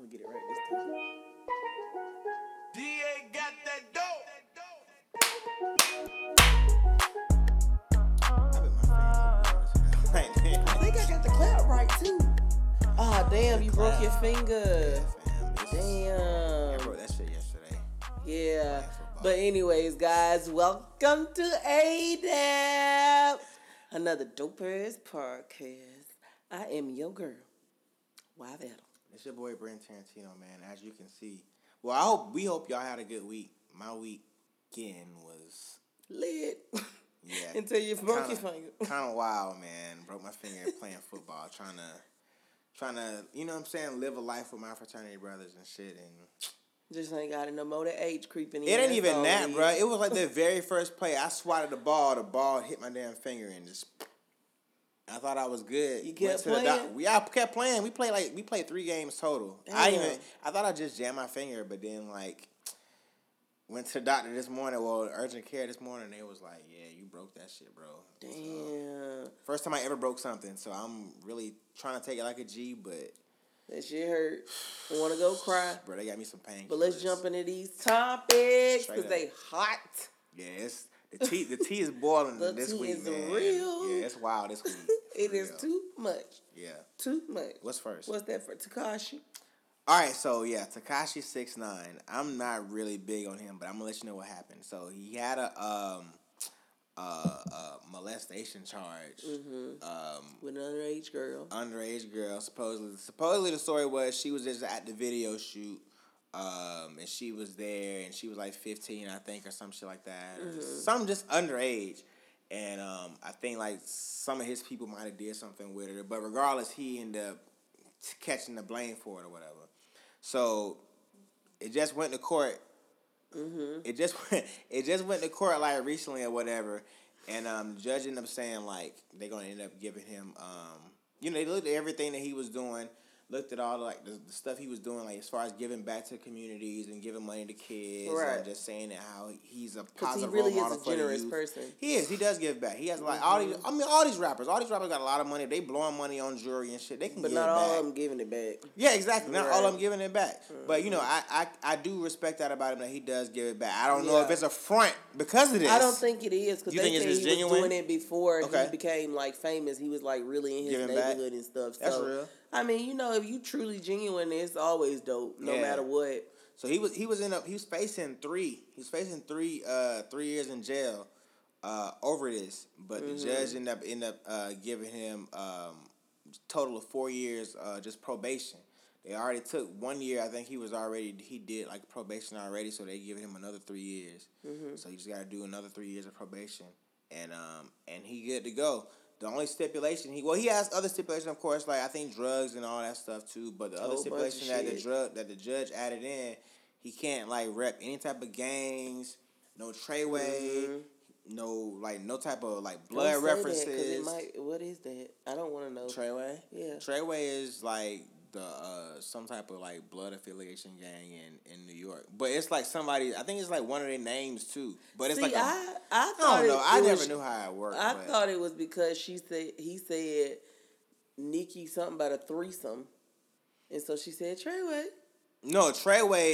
I'm gonna get it right this time. DA got that dope. I think I got the clap right too. Ah, damn, you broke your finger. I Damn. that shit yesterday. Yeah. But anyways, guys, welcome to ADAP. Another dope ass podcast. I am your girl. Why that? It's your boy Brent Tarantino, man. As you can see, well, I hope we hope y'all had a good week. My weekend was Lit. yeah Until you broke your finger. Kind of wild, man. Broke my finger playing football, trying to, trying to, you know what I'm saying, live a life with my fraternity brothers and shit. And Just ain't got no more. The age creeping it ain't even that, bro. It was like the very first play. I swatted the ball. The ball hit my damn finger and just. I thought I was good. You kept doc- we I kept playing. We played like we played three games total. I even I thought I just jammed my finger, but then like went to the doctor this morning. Well, urgent care this morning. They was like, "Yeah, you broke that shit, bro." So, uh, Damn. first time I ever broke something, so I'm really trying to take it like a G. But That shit hurt. Want to go cry? bro, they got me some pain. But let's jump into these topics because they hot. It's the tea. The tea is boiling The this tea week, is man. real. Yeah, it's wild this week. It For is too much. Yeah. Too much. What's first? What's that for Tekashi? All right, so yeah, Tekashi six nine. I'm not really big on him, but I'm gonna let you know what happened. So he had a um uh, uh molestation charge. Mm-hmm. Um, With an underage girl. underage girl. Supposedly, supposedly the story was she was just at the video shoot, um, and she was there, and she was like fifteen, I think, or some shit like that, just some just underage. And um, I think like some of his people might have did something with her, but regardless, he ended up catching the blame for it or whatever. So it just went to court. It just went. It just went to court like recently or whatever, and um, the judge ended up saying like they're gonna end up giving him um, you know, they looked at everything that he was doing, looked at all like the, the stuff he was doing, like as far as giving back to communities and giving money to kids, Right. and just saying that how he's a Because he positive really role model is a generous person. He is. He does give back. He has like all these. I mean, all these rappers. All these rappers got a lot of money. They blowing money on jewelry and shit. They can But not all back. of them giving it back. Yeah, exactly. Not all Right. Mm-hmm. of them giving it back. But you know, I, I I do respect that about him that he does give it back. I don't know if it's a front because of this. I don't think it is because You they think it's he just was genuine? doing it before Okay. he became like famous. He was like really in his Giving back? neighborhood and stuff. That's so, real. I mean, you know, if you truly genuine, it's always dope, no Yeah. matter what. So he was he was in a he was facing three. He was facing three uh three years in jail uh over this. But Mm-hmm. the judge ended up ended up uh giving him um total of four years uh just probation. They already took one year. I think he was already he did like probation already, so they giving him another three years. Mm-hmm. So you just got to do another three years of probation, and um and he good to go. The only stipulation he well he has other stipulations of course like I think drugs and all that stuff too. But the other Whole stipulation that the drug that the judge added in, he can't like rep any type of gangs, no treyway, no like no type of like blood Mm-hmm. Don't say that, 'cause references. it might, what is that? I don't want to know. Treyway, Yeah. Treyway is like the uh some type of like blood affiliation gang in in New York, but it's like somebody I think it's like one of their names too. But it's See, like a, I, I I thought don't know. It, I it never was, knew how it worked. I but thought it was because she said he said Nicki something about a threesome, and so she said Treyway. no Treyway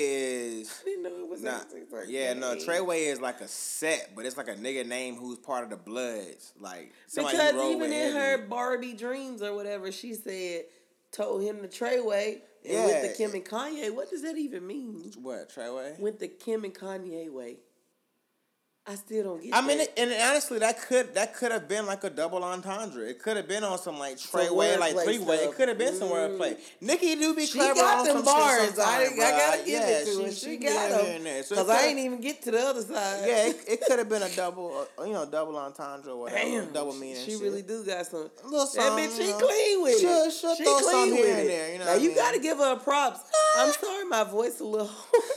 is. I didn't know it was Nah, yeah, no. Treyway is like a set, but it's like a nigga name who's part of the Bloods, like Because even in heavy. her Barbie dreams or whatever, she said told him the Treyway and Yeah. went the Kim and Kanye. What does that even mean? what Treyway? Went the Kim and Kanye way. I still don't get. I mean, that. it, and honestly, that could that could have been like a double entendre. It could have been on some like Treyway, like wordplay three way. It could have been some Mm. wordplay. Nicki do be She clever got on them some bars. I, I gotta give yeah, it to her. She, She, she got them. there. So I ain't even get to the other side. Yeah, it, it could have been a double, uh, you know, double entendre or whatever, Damn, double meaning. She shit. really do got some. A little That bitch, she know. clean with She'll- it. she'll she clean something with it. there, you know now you mean? got to give her props. I'm sorry, my voice a little.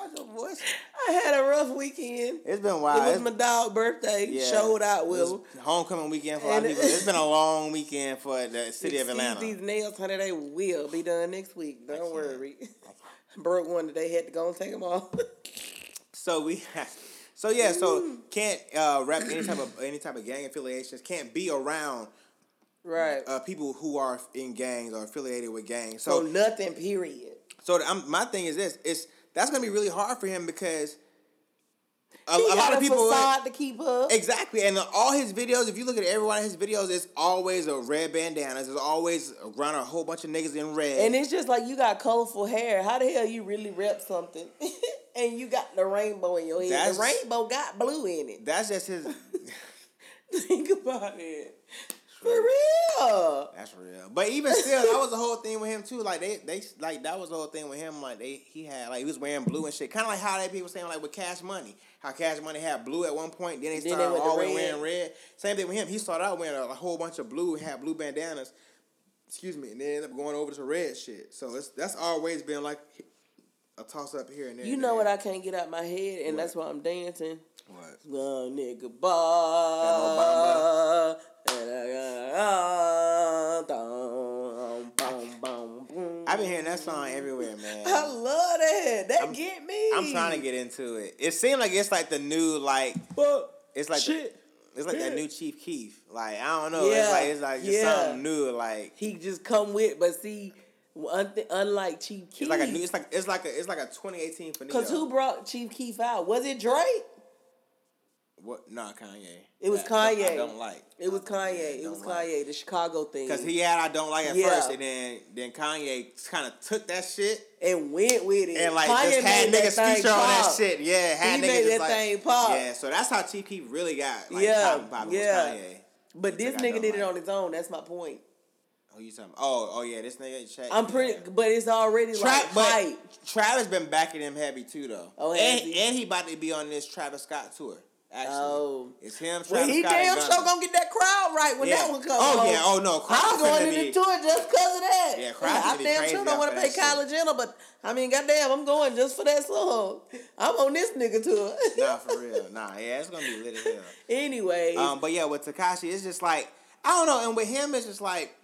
How's your voice? I had a rough weekend. It's been wild. It was It's- my dog birthday. yeah, Showed out with him. homecoming weekend for a lot of people. It's been a long weekend for the city of Atlanta. These nails, honey, they will be done next week. Don't worry. Broke one today. Had to go and take them off. So we, so yeah, so can't uh, rep any type of any type of gang affiliations. Can't be around Right. uh, people who are in gangs or affiliated with gangs. so So, nothing. Period. so I'm, my thing is this: it's that's gonna be really hard for him because a, a lot of people facade to keep up. exactly, and all his videos. If you look at every one of his videos, it's always a red bandanas. It's always around a whole bunch of niggas in red. And it's just like you got colorful hair. How the hell you really rep something? and you got the rainbow in your head. That's- the rainbow got blue in it. that's just his. Think about it. For real. That's real. But even still, that was the whole thing with him too. Like they, they, like that was the whole thing with him. Like they, he had like he was wearing blue and shit. Kind of like how they people saying like with Cash Money, how Cash Money had blue at one point, then they Then started always red. wearing red. Same thing with him. He started out wearing a, a whole bunch of blue, had blue bandanas. Excuse me, and then ended up going over to red shit. So it's that's always been like a toss up here and there. You know what I can't get out my head, and that's why I'm dancing. What? Well, nigga, bar. I've been hearing that song everywhere, man. I love that. That I'm- get me. I'm trying to get into it. It seemed like it's like the new like But it's like the- It's like that new Chief Keef. Like I don't know. Yeah, It's like it's like just yeah. something new. Like he just come with, but see, un- unlike Chief Keef, it's like a new. It's like it's like a it's like a 2018 for Cause who brought Chief Keef out? Was it Drake? What? Nah, Kanye. It was That- Kanye. I don't like. It was Kanye. It was like. Kanye, the Chicago thing. Cause he had I don't like at Yeah. first, and then then Kanye kind of took that shit and went with it. and like Kanye just had niggas feature on that shit. Yeah, had He niggas made that like, thing pop. Yeah, so that's how Chief Keef really got like Yeah, yeah. Kanye. But this Like, nigga did it on his own. That's my point. Who you talking? Oh, oh yeah, this nigga. I'm pretty, but it's already Tra- like but hype. Travis been backing him heavy too though. Oh, and, he? and he about to be on this Travis Scott tour. Actually, Oh. it's him. Travis Well, he Scott, damn sure gonna get that crowd right when Yeah. that one comes. Oh, yeah. Oh, no. Crowd I'm going finna to be- the tour just because of that. Yeah, crowd I damn sure don't want to pay Kylie Jenner, but I mean, goddamn, I'm going just for that song. I'm on this nigga tour. Nah, for real. Nah, yeah, it's gonna be lit as hell. anyway, Um, but yeah, with Tekashi, it's just like I don't know, and with him, it's just like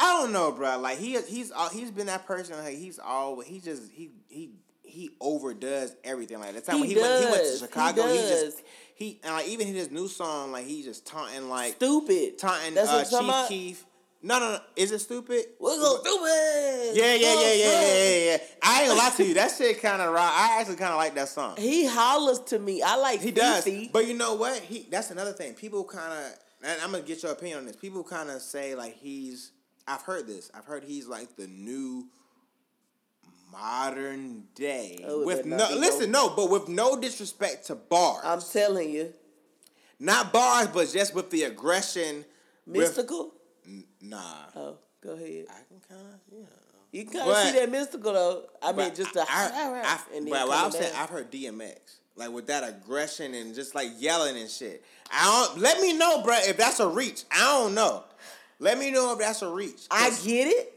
I don't know, bro. Like he he's uh, he's been that person. Like he's always he just he he he overdoes everything. Like the time He when he went he went to does. He Chicago, he, just he and like even in his new song, like he just taunting like stupid. taunting That's uh, what I'm talking Chief about. Keef. No, no, no. Is it stupid? We'll go stupid. Yeah, yeah, yeah, yeah, yeah, yeah, yeah. I ain't gonna lie to you. That shit kind of raw. I actually kind of like that song. He hollers to me. I like He does, Fifi. but you know what? He that's another thing. People kind of, and I'm gonna get your opinion on this. People kind of say like he's. I've heard this. I've heard he's like the new modern day Oh, with no. Listen, no, but with no disrespect to bars. I'm telling you, Not bars, but just with the aggression. Mystikal. N- nah, Oh, go ahead. I can kind of yeah. You can kind of see that Mystikal though. I mean, just the I, I, and then but what coming I'm saying. I've heard DMX like with that aggression and just like yelling and shit. I don't. Let me know, bro, if that's a reach. I don't know. Let me know if that's a reach. I get it,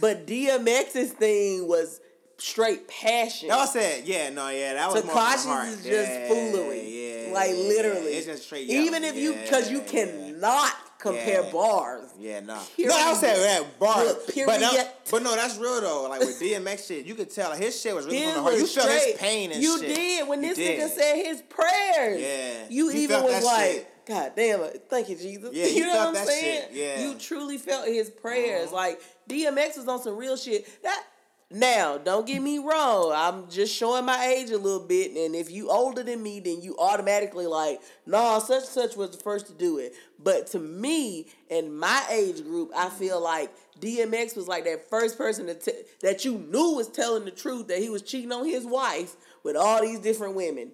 but DMX's thing was straight passion. That was said, yeah, no, yeah, that was more heart. is just Yeah, foolery. yeah, like yeah, literally. It's just straight. Even if you, because you yeah, cannot compare Yeah. bars. Yeah, nah. Period. No, I was saying that bar. Look, But, no, period. but no, that's real though. Like with DMX shit, you could tell like, his shit was really His from the heart. You felt his pain and you shit. did when You this nigga said his prayers. Yeah. You, You even was that like, shit. God damn it. Thank you, Jesus. Yeah, you you know felt what I'm that saying? shit. Yeah. You truly felt his prayers. Uh-huh. Like DMX was on some real shit. That now, don't get me wrong. I'm just showing my age a little bit, and if you older than me, then you automatically like, nah, such and such was the first to do it. But to me, in my age group, I feel like DMX was like that first person that t- that you knew was telling the truth that he was cheating on his wife with all these different women.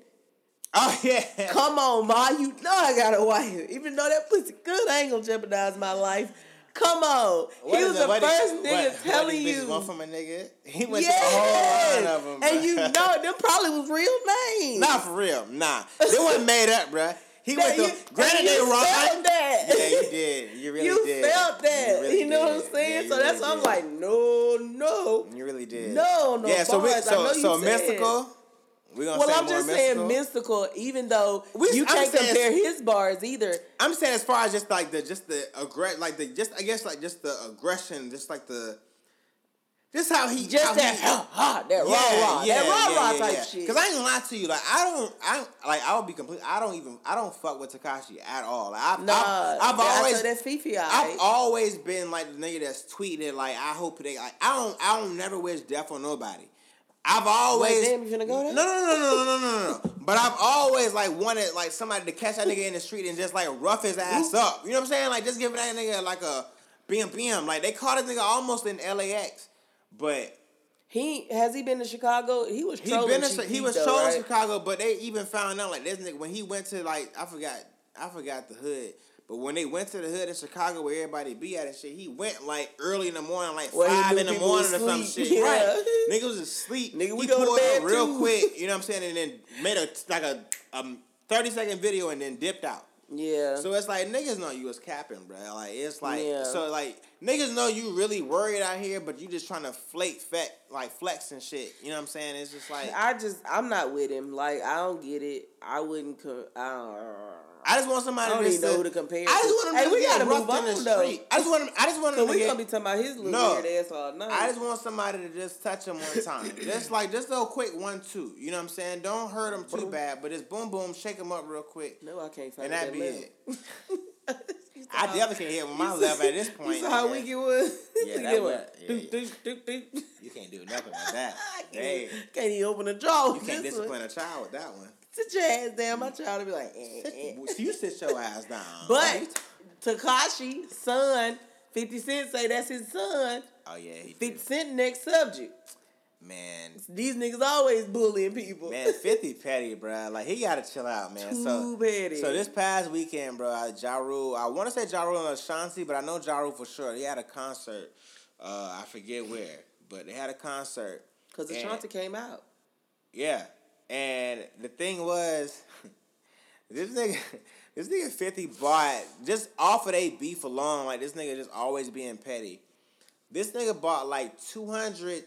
Oh yeah. Come on, Ma, you know I got a wife. Even though that pussy good, I ain't gonna jeopardize my life. Come on. What he was the What first is- nigga what- telling what you. want from a nigga. He went yeah. through a whole line of them. and you know, them probably was real names. Not for real. Nah. They wasn't made up, bruh. He That went to. Granted, and they you wrong. felt that. Yeah, you did. You really you did. You felt that. You, really know what I'm saying? Yeah, you so that's why I'm like, no, no. You really did. No, no Yeah, so we, so you so Mystikal. Well, I'm just Mystikal. saying Mystikal, even though We- you I'm can't compare his bars either. I'm saying as far as just like the just the aggression, like the just I guess like just the aggression, just like the This how he Just how that, he, ha, ha, that rah rah, that rah rah type shit. Cause I ain't gonna lie to you, like I don't, I like I would be complete. I don't even, I don't fuck with Tekashi at all. Like, I've, Nah, I've, I've always, that's Fifi. I've always been like the nigga that's tweeted like I hope they like I don't I don't never wish death on nobody. I've always damn, you finna go there? No no no no no no no no. But I've always like wanted like somebody to catch that nigga in the street and just like rough his ass up. You know what I'm saying? Like just give that nigga like a bam bam. Like they caught this nigga almost in LAX, but He has he been to Chicago? He was he been Chief he was trolling right? Chicago, but they even found out like this nigga when he went to like I forgot I forgot the hood. But when they went to the hood in Chicago where everybody be at and shit, he went like early in the morning, like he five in the morning or some shit. Yeah. Right. Nigga was asleep. Nigga, we he go to pulled up real too. quick, you know what I'm saying, and then made a like a um, 30 second video and then dipped out. Yeah. So it's like niggas know you was capping, bro. Like it's like Yeah. so like niggas know you really worried out here, but you just trying to flake flex like flex and shit. You know what I'm saying? It's just like I just I'm not with him. Like I don't get it. I wouldn't. Co- I don't. I just want somebody I don't to even know who to compare. I just want him Hey, to we get gotta move roughed in the on though. street. I just want him. I just want him So to we get. gonna be talking about his little No. weird ass all night. I just want somebody to just touch him one time. just like just a little quick one two. You know what I'm saying? Don't hurt him too bad, but just boom boom, shake him up real quick. no, I can't find And that that be left. it. I definitely can't hit with my left at this point. You saw how weak it was. Yeah, that was- yeah, Doop, yeah. doop, doop, doop. You can't do nothing with that. I Hey, can't, can't even open a drawer. you can't discipline a child with that one. Sit your ass down. My child will be like, eh, eh. You sit your ass down. But Tekashi, son, 50 Cent say that's his son. oh yeah, he 50 did. Cent next subject. man. These niggas always bullying people. Man, 50 petty, bro. Like, he got to chill out, man. so, Too petty. So, this past weekend, bro, Ja Rule, I want to say Ja Rule and Ashanti, but I know Ja Rule for sure. He had a concert. Uh, I forget where, but they had a concert. Because Ashanti came out. Yeah. And the thing was, this nigga, this nigga 50 bought, just off of they beef alone, like, this nigga just always being petty. This nigga bought like 200,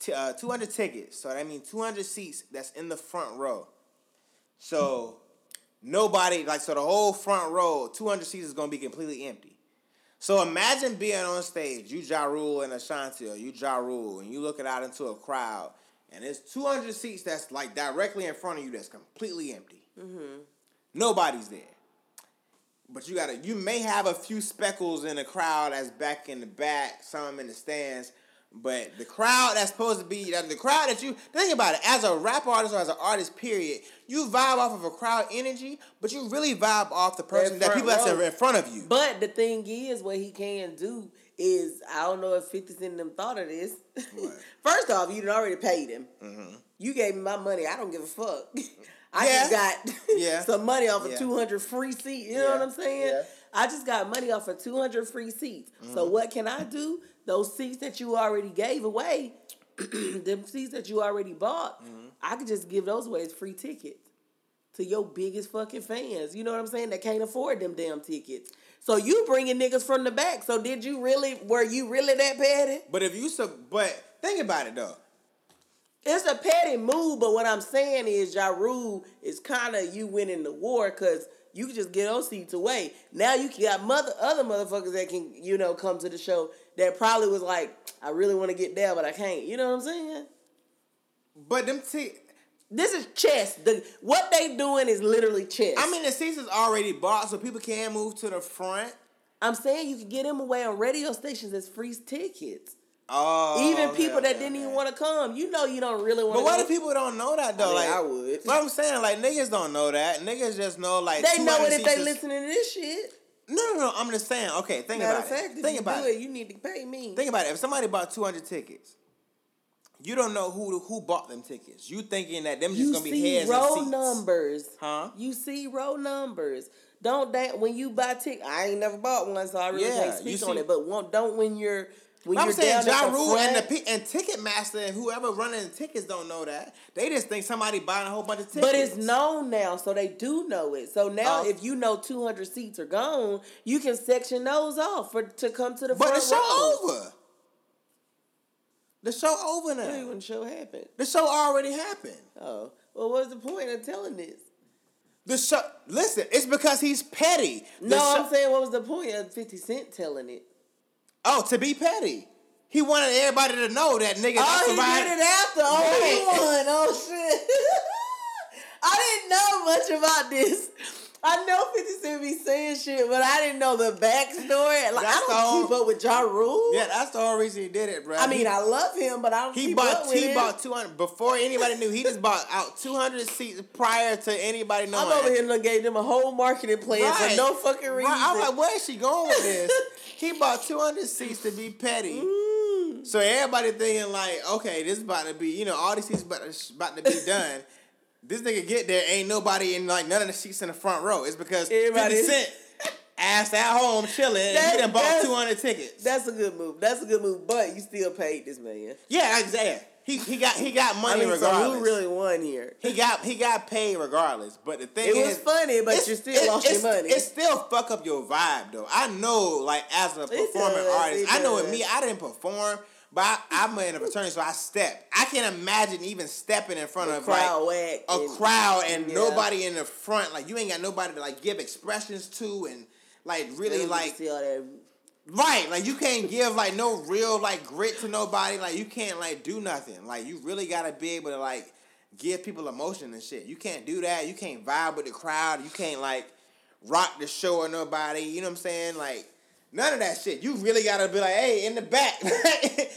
t- uh, 200 tickets. So that means 200 seats that's in the front row. So nobody, like, so the whole front row, 200 seats is to be completely empty. So imagine being on stage, you Ja Rule and Ashanti, or you Ja Rule, and you looking out into a crowd, and there's 200 seats that's like directly in front of you that's completely empty. Mm-hmm. Nobody's there. But you gotta, you may have a few speckles in the crowd that's back in the back, some in the stands. But the crowd that's supposed to be the crowd that you think about it as a rap artist or as an artist, period. You vibe off of a crowd energy, but you really vibe off the person that people that's in front of you. But the thing is, what he can do is, I don't know if 50 Cent them thought of this. First off, you done already paid him. Mm-hmm. You gave me my money. I don't give a fuck. I Yeah. just got Yeah. some money off of Yeah. 200 free seats. You know what I'm saying? I just got money off of 200 free seats. So Mm-hmm. what can I do? Those seats that you already gave away, them seats that you already bought, Mm-hmm. I could just give those away as free tickets to your biggest fucking fans. You know what I'm saying? That can't afford them damn tickets. So you bringing niggas from the back. So did you really? Were you really that petty? But if you sub, but think about it though. It's a petty move, but what I'm saying is, Ja Rule is kind of you winning the war because you can just get those seats away. Now you got mother other motherfuckers that can you know come to the show that probably was like, I really want to get there, but I can't. You know what I'm saying? But them t- This is chess. The what they doing is literally chess. I mean the seats is already bought, so people can move to the front. I'm saying you can get them away on radio stations as free tickets. Oh, Even okay, people that okay, didn't even want to come. You know you don't really want to But what if people don't know that though? I mean, like I would. But I'm saying like niggas don't know that. Niggas just know like They know it if they listening to this shit. No, no, no. I'm just saying. Okay, think Matter about fact, it. Think you about do it. it, you need to pay me. Think about it. If somebody bought 200 tickets, you don't know who who bought them tickets. You thinking that them just you gonna be see heads row and seats. numbers. Huh? You see row numbers. Don't that when you buy ticket? I ain't never bought one, so I really Yeah, can't speak on it. But won't, don't when you're when I'm you're saying down Ja Rule and the and Ticketmaster and whoever running the tickets don't know that. They just think somebody buying a whole bunch of tickets. But it's known now, so they do know it. So now, Oh. if you know 200 seats are gone, you can section those off for to come to the But the front show over. The show over now. when the show happened. The show already happened. Oh, well, what's the point of telling this? The show. Listen, it's because he's petty. The No, show- I'm saying, what was the point of 50 Cent telling it? oh, to be petty. He wanted everybody to know that nigga. Oh, he did it after. Oh, Right. he won. Oh shit. I didn't know much about this. I know 50 Cent be saying shit, but I didn't know the backstory. Like, That's I don't whole- keep up with Ja Rule. Yeah, that's the whole reason he did it, bro. I mean, I love him, but I don't he bought he him. bought two hundred before anybody knew. He just bought out two hundred seats prior to anybody knowing. I'm over here and gave them a whole marketing plan Right. for no fucking reason. Right, I'm like, where is she going with this? he bought 200 seats to be petty. Mm. So everybody thinking like, okay, this is about to be, you know, all these seats about to, about to be done. This nigga get there, ain't nobody in like none of the seats in the front row. It's because Everybody- 50 Cent ass at home chilling and That- he done bought that's- 200 tickets. That's a good move. That's a good move, but you still paid this man. yeah, exactly. He, he got he got I money mean, so regardless. who really won here? he got he got paid regardless. But the thing It is, was funny, but you still it- lost your money. It still fuck up your vibe though. I know, like as a performing does, artist, I know with me, I didn't perform, but I, I'm in a fraternity, so I step. I can't imagine even stepping in front The of crowd like a and- crowd and yeah. nobody in the front. Like you ain't got nobody to like give expressions to and like really Really like see all that. Right, like you can't give like no real like grit to nobody. Like you can't like do nothing. Like you really gotta be able to like give people emotion and shit. You can't do that. You can't vibe with the crowd. You can't like rock the show or nobody. You know what I'm saying? Like none of that shit. You really gotta be like, hey, in the back.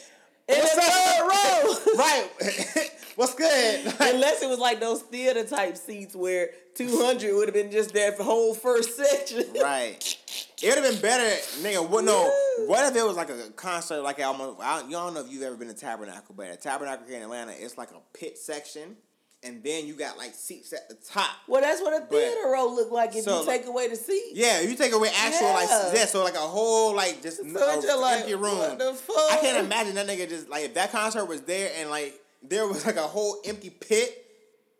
In the third row. right. What's good? Like, Unless it was like those theater type seats where 200 would have been just that whole first section. Right. It would have been better, nigga. What? No. What if it was like a concert, like almost? I you don't know if you've ever been to Tabernacle, but at Tabernacle here in Atlanta, it's like a pit section, and then you got like seats at the top. Well, that's what a theater row look like if So, you take away the seats. Yeah, you take away actual like Yeah. yeah, so like a whole like just So a like, empty room. what the fuck? I can't imagine that nigga just like if that concert was there and like there was like a whole empty pit.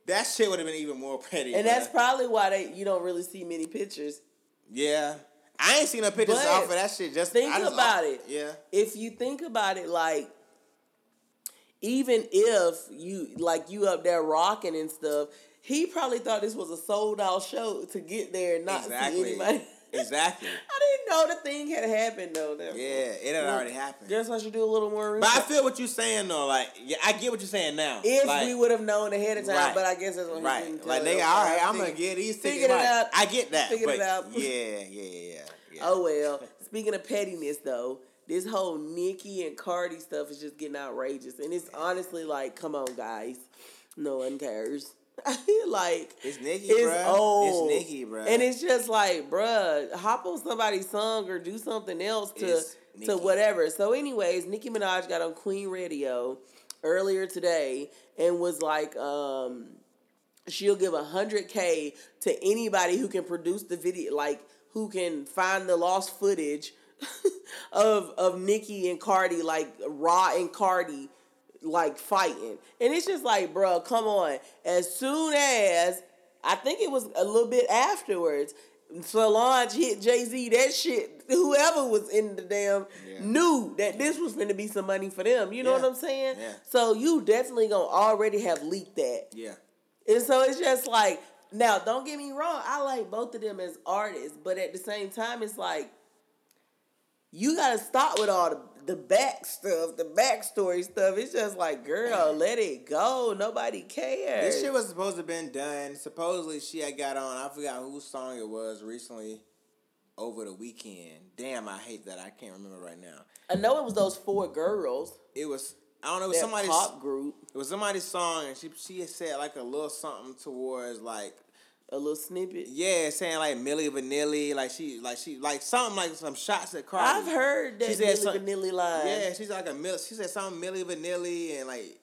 That shit would have been even more petty. And that's probably why they you don't really see many pictures. yeah. I ain't seen no pictures But off of that shit. Just think just, about it. Yeah. If you think about it, like even if you like you up there rocking and stuff, he probably thought this was a sold out show to get there and not see anybody. Exactly. I didn't know the thing had happened though. That- Yeah, it had already happened. Guess I should do a little more But I feel what you're saying though. Like, yeah, I get what you're saying now. if like, we would have known ahead of time, Right. but I guess that's what right, didn't like nigga, all right, I'm gonna get these it Right. out. I get that. Figured but it out. Yeah, yeah, yeah, yeah. Oh well. Speaking of pettiness though, this whole Nicki and Cardi stuff is just getting outrageous. And it's honestly like, come on guys. No one cares. like It's Nicki, it's bruh. old. It's Nicki, bruh. And it's just like, bruh, hop on somebody's song or do something else to It's to Nicki. whatever. So, anyways, Nicki Minaj got on Queen Radio earlier today and was like, um, she'll give a hundred K to anybody who can produce the video, like who can find the lost footage of of Nicki and Cardi, like Rah and Cardi, like fighting. And it's just like, bruh, come on. As soon as I think it was a little bit afterwards. Solange hit Jay Z. That shit, whoever was in the damn Yeah. knew that this was going to be some money for them. You know Yeah. what I'm saying? Yeah. So you definitely gonna already have leaked that. yeah. And so it's just like, now don't get me wrong, I like both of them as artists, but at the same time, it's like you gotta stop with all the the back stuff, the backstory stuff. It's just like, girl, let it go. Nobody cares. This shit was supposed to have been done. Supposedly she had got on. I forgot whose song it was recently over the weekend. Damn, I hate that. I can't remember right now. I know it was those four girls. It was I don't know. It was somebody's pop group, It was somebody's song, and she she had said like a little something towards like a little snippet. yeah, saying like Milli Vanilli, like she like she like something like some shots at Cardi. I've heard that She said Milli some- Vanilli line. Yeah, she's like a Mill. She said something Milli Vanilli and like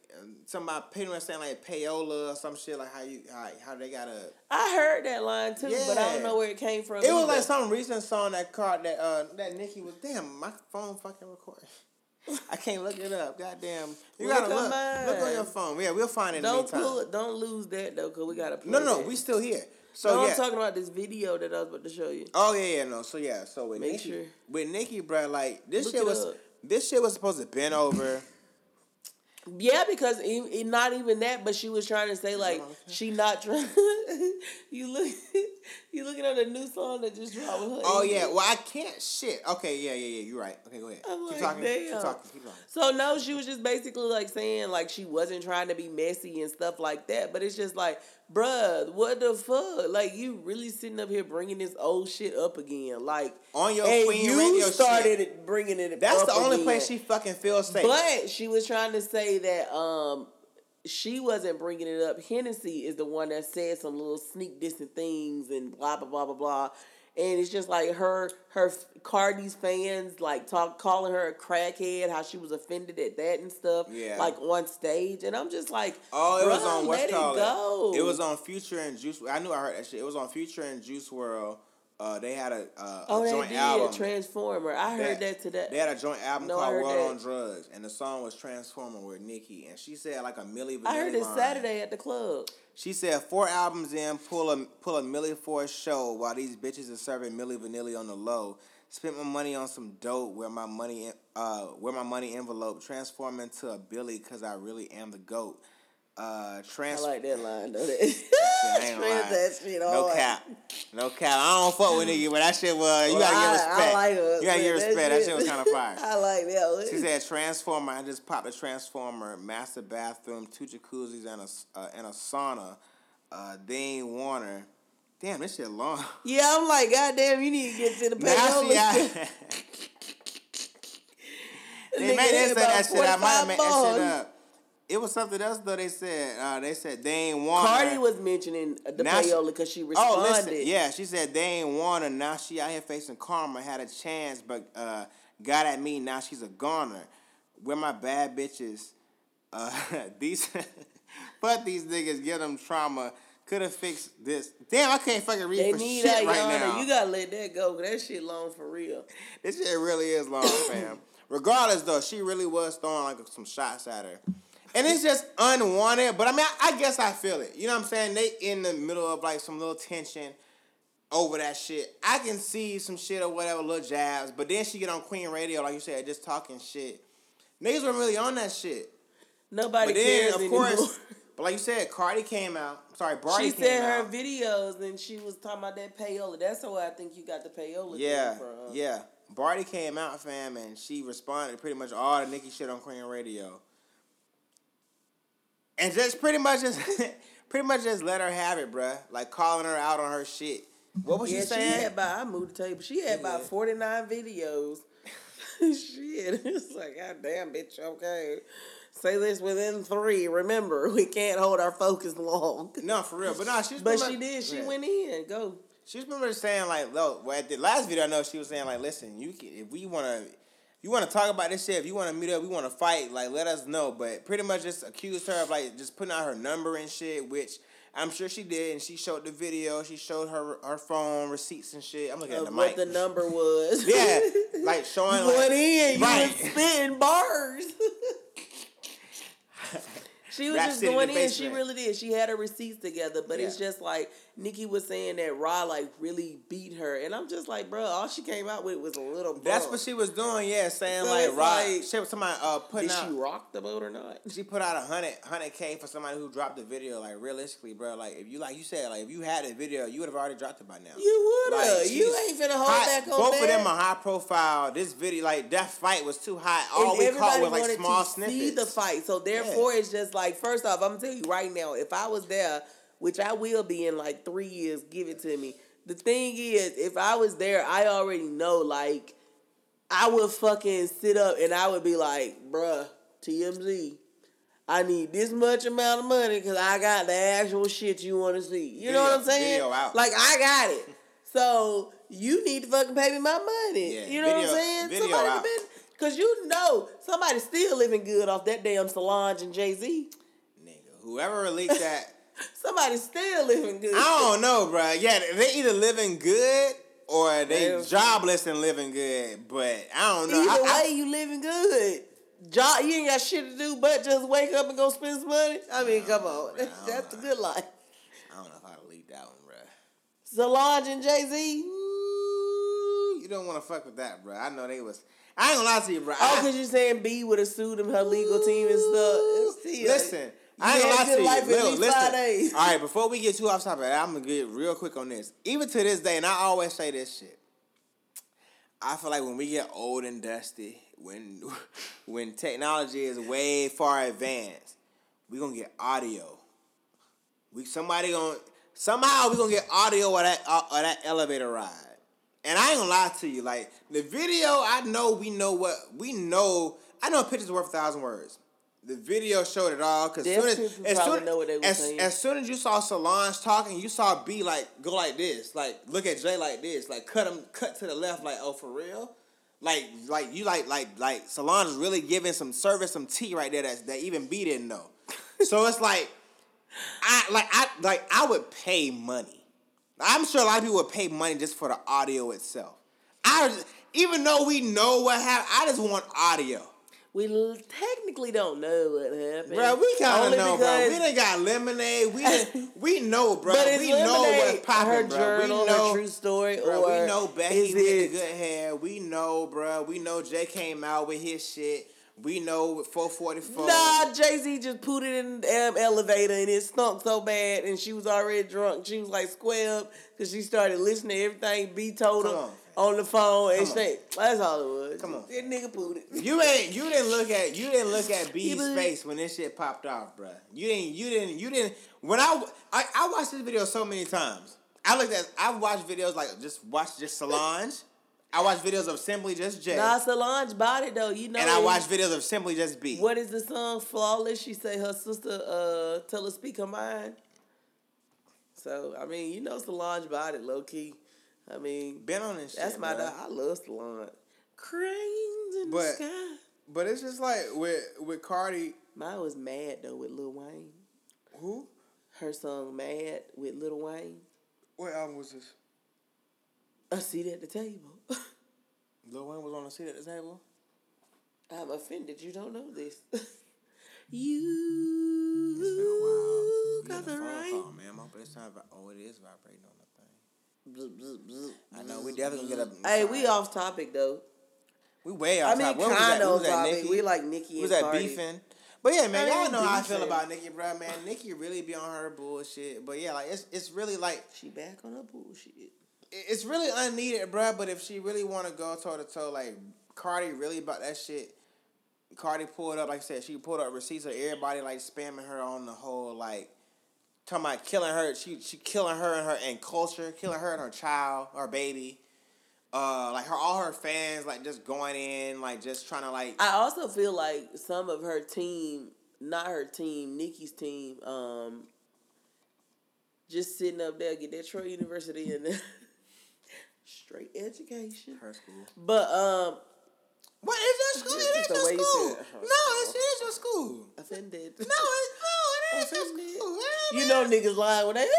something about pretty saying like payola or some shit like how you how, how they gotta. I heard that line too, but I don't know where it came from. It was like some recent song that card that uh that Nicki was damn my phone fucking recording. I can't look it up. Goddamn, you Look gotta look. Look on your phone. Yeah, we'll find it. Don't pull it. Don't lose that though, cause we gotta. No, no, no. We still here. So no, yeah. I'm talking about this video that I was about to show you. Oh yeah, yeah, no. So yeah, so with Make Nicki, sure. with Nicki, bro, like this Look shit was up. this shit was supposed to been over. Yeah, because not even that, but she was trying to say like she not trying. you look, you looking at a new song that just dropped with her. Oh yeah, well I can't shit. Okay, yeah, yeah, yeah. You're right. Okay, go ahead. I'm keep like, talking. Keep talking. Keep talking. So no, she was just basically like saying like she wasn't trying to be messy and stuff like that. But it's just like, bruh, what the fuck? Like you really sitting up here bringing this old shit up again, like On your and Queen you Radio started shit. bringing it. That's up the only again. place she fucking feels safe. But she was trying to say that um she wasn't bringing it up. Hennessy is the one that said some little sneak dissing things and blah blah blah blah blah. And it's just like her her Cardi's fans like talk calling her a crackhead, how she was offended at that and stuff. Yeah. Like on stage, and I'm just like, Oh, it was on what's called it go. It was on Future and Juice. I knew I heard that shit. It was on Future and Juice WRLD. Uh, they had a, uh, Oh, a they did album. Transformer. I heard that, today. They had a joint album No, called WRLD that. on Drugs, and the song was Transformer with Nicki, and she said like a Milli Vanilli I heard it line. Saturday at the club. She said four albums in, pull a pull a Millie for a show while these bitches are serving Milli Vanilli on the low. Spent my money on some dope. Where my money, uh, where my money envelope transform into a Billy because I really am the goat. Uh, I like that line though. That I ain't gonna Trans lie. that shit No cap, no cap. I don't fuck with nigga, but that shit was you Well, gotta I- give respect. I like her. you gotta give respect. That shit- shit was kind of fire. I like that. She said transformer. I just popped a transformer, master bathroom, two jacuzzis, and a uh, and a sauna. Uh, Dane Warner. Damn, this shit long. Yeah, I'm like, goddamn, you need to get to the Now payola. see, I, they made that shit. I might have made that shit up. It was something else though. They said uh, they said Dane Warner. Cardi was mentioning the Now payola because she Oh, responded. listen, yeah, she said they ain't want Warner. Now she out here facing karma. Had a chance, but uh, got at me. Now she's a goner. Where my bad bitches? Uh, these, but these niggas get them trauma. Could have fixed this. Damn, I can't fucking read They for need shit right yonder. now. You gotta let that go. that shit long for real. This shit really is long, fam. Regardless, though, she really was throwing like some shots at her. And it's just unwanted. But I mean, I, I guess I feel it. You know what I'm saying? They in the middle of like some little tension over that shit. I can see some shit or whatever, little jabs. But then she get on Queen Radio, like you said, just talking shit. Niggas weren't really on that shit. Nobody But then, cares of anymore. course, but like you said, Cardi came out. Sorry, Bardi she said her out. videos and she was talking about that payola. That's where I think you got the payola. Yeah, from. yeah. Bardi came out, fam, and she responded to pretty much all the Nicki shit on Queen Radio. And just pretty much just pretty much just let her have it, bruh. Like calling her out on her shit. What was yeah, she saying? had about I moved the table. She had about forty nine videos. Shit, it's like God damn, bitch. Okay, say this within three. Remember, we can't hold our focus long. no, for real. But no, she But she did. She yeah. went in. Go. She was pretty saying like, look, well, at the last video I know she was saying like, listen, you can, if we wanna you wanna talk about this shit, if you wanna meet up, we wanna fight, like let us know. But pretty much just accused her of like just putting out her number and shit, which I'm sure she did, and she showed the video, she showed her her phone, receipts and shit. I'm looking at the what mic. the number was. yeah, like showing you like, in. You right. was spitting bars. She was Rap just in going in. She really did. She had her receipts together, but it's just like Nicki was saying that Rah like really beat her, and I'm just like, bro, all she came out with was a little. Bump. That's what she was doing, yeah, saying So like, rock. like- she was somebody uh putting Did out. she rock the boat or not? She put out a hundred hundred k for somebody who dropped the video. Like realistically, bro, like if you like you said, like if you had the video, you would have already dropped it by now. You would have. Like, you ain't finna hold hot- back on Both that. of them are high profile. This video, like that fight, was too hot. And All we caught was like small to snippets. see the fight. So therefore, it's just like first off, I'm gonna tell you right now, if I was there, which I will be in like three years, give it to me. The thing is, if I was there, I already know like I would fucking sit up and I would be like, bruh, TMZ. I need this much amount of money because I got the actual shit you want to see. You know what I'm saying? video. Like I got it. So you need to fucking pay me my money. Yeah, you know what video- I'm saying? video Somebody out. been Cause you know somebody's still living good off that damn Solange and Jay Z. Nigga, whoever leaked that, Somebody's still living good. I don't know, bro. Yeah, they either living good or they Yeah. jobless and living good. But I don't know. Either I- I- way, you living good. Job, you ain't got shit to do but just wake up and go spend some money. I mean, come on, that's the don't good life. I don't know if I'd leak that one, bro. Solange and Jay Z. You don't want to fuck with that, bro. I know they was. I ain't gonna lie to you, bro. Oh, cause you saying B would have sued him, her legal team and stuff. Listen, I ain't gonna lie to you. Lil, listen. All right, before we get too off topic, I'm gonna get real quick on this. Even to this day, and I always say this shit. I feel like when we get old and dusty, when when technology is way far advanced, we gonna get audio. We somebody gonna somehow we gonna get audio of that uh, of that elevator ride. And I ain't gonna lie to you, like the video, I know we know what we know. I know a picture's worth a thousand words. The video showed it all because Deaf soon as, as, soon, know what they as, as soon as you saw Solange talking, you saw B like go like this, like look at Jay like this, like cut him cut to the left, like oh for real, like like you like like like Solange is really giving some service, some tea right there that that even B didn't know. so it's like I like I like I would pay money. I'm sure a lot of people would pay money just for the audio itself. I even though we know what happened, I just want audio. We l- technically don't know what happened. Bro, we kind of know, bro. We done got lemonade. We done, we know, bro. We know what's popping, her bro. journal, we know, true story, bro. or we know Becky with it- the good hair. We know, bro. We know Jay came out with his shit. We know with 444. Nah, Jay Z just put it in the um, elevator and it stunk so bad, and she was already drunk. She was like square up because she started listening to everything B told her on, the phone, and she, that's all it was. Come on. that nigga it. You ain't you didn't look at you didn't look at B's face when this shit popped off, bro. You didn't you didn't you didn't when I, I I watched this video so many times. I looked at I watched videos like just watch just Solange. I watched videos of Simply Just Jay. Nah, Solange bought it though. You know, and I watched videos of Simply Just B. What is the song Flawless? She say her sister uh tell her speak her mind. So I mean, you know Solange bought it low key. I mean, Been on this that's shit, my dog. I love Solange. Cranes in But- the sky. But it's just like with with Cardi, Mine was Mad though with Lil Wayne. who? Her song Mad with Lil Wayne. What album was this? A seat at the table. Lil Wayne was on the seat at the table. I'm offended you don't know this. you It's been a while. got the right. call, man. My first time. Oh, it is vibrating on the thing. Bzz, bzz, bzz, I know, we definitely gonna get a- Hey, we off topic though. We way off. I off mean, topic. What was kind that? of Was that topic. Nicki? We like Nicki and was that Cardi. beefing? But yeah, man, I y'all know how I feel about Nicki, bro. Man, Nicki really be on her bullshit. But yeah, like it's it's really like She back on her bullshit. it's really unneeded, bro. But if she really want to go toe to toe, like Cardi really about that shit. Cardi pulled up, like I said, she pulled up receipts of everybody like spamming her on the whole like talking about killing her. She she killing her and her and culture, killing her and her child, her baby. Uh, like her all her fans like just going in, like just trying to like I also feel like some of her team, not her team, Nicki's team, um, just sitting up there, get that Troy University and straight education. her school. But um, What is your school? It is your you school. said. No, it's, it is your school. offended. No, it's no, it is your Offended. school. You know niggas lying when they.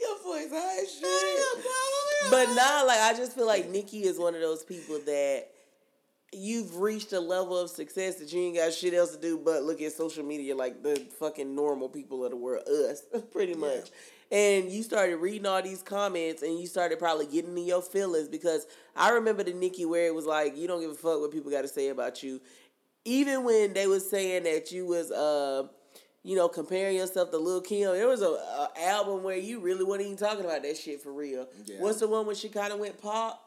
Your voice high as shit. But now, like I just feel like Nicki is one of those people that you've reached a level of success that you ain't got shit else to do but look at social media like the fucking normal people of the world, us, pretty much. And you started reading all these comments and you started probably getting in your feelings because I remember the Nicki where it was like you don't give a fuck what people got to say about you. Even when they was saying that you was uh you know, comparing yourself to Lil Kim. There was a, a album where you really wasn't even talking about that shit for real. Yeah. What's the one when she kind of went pop?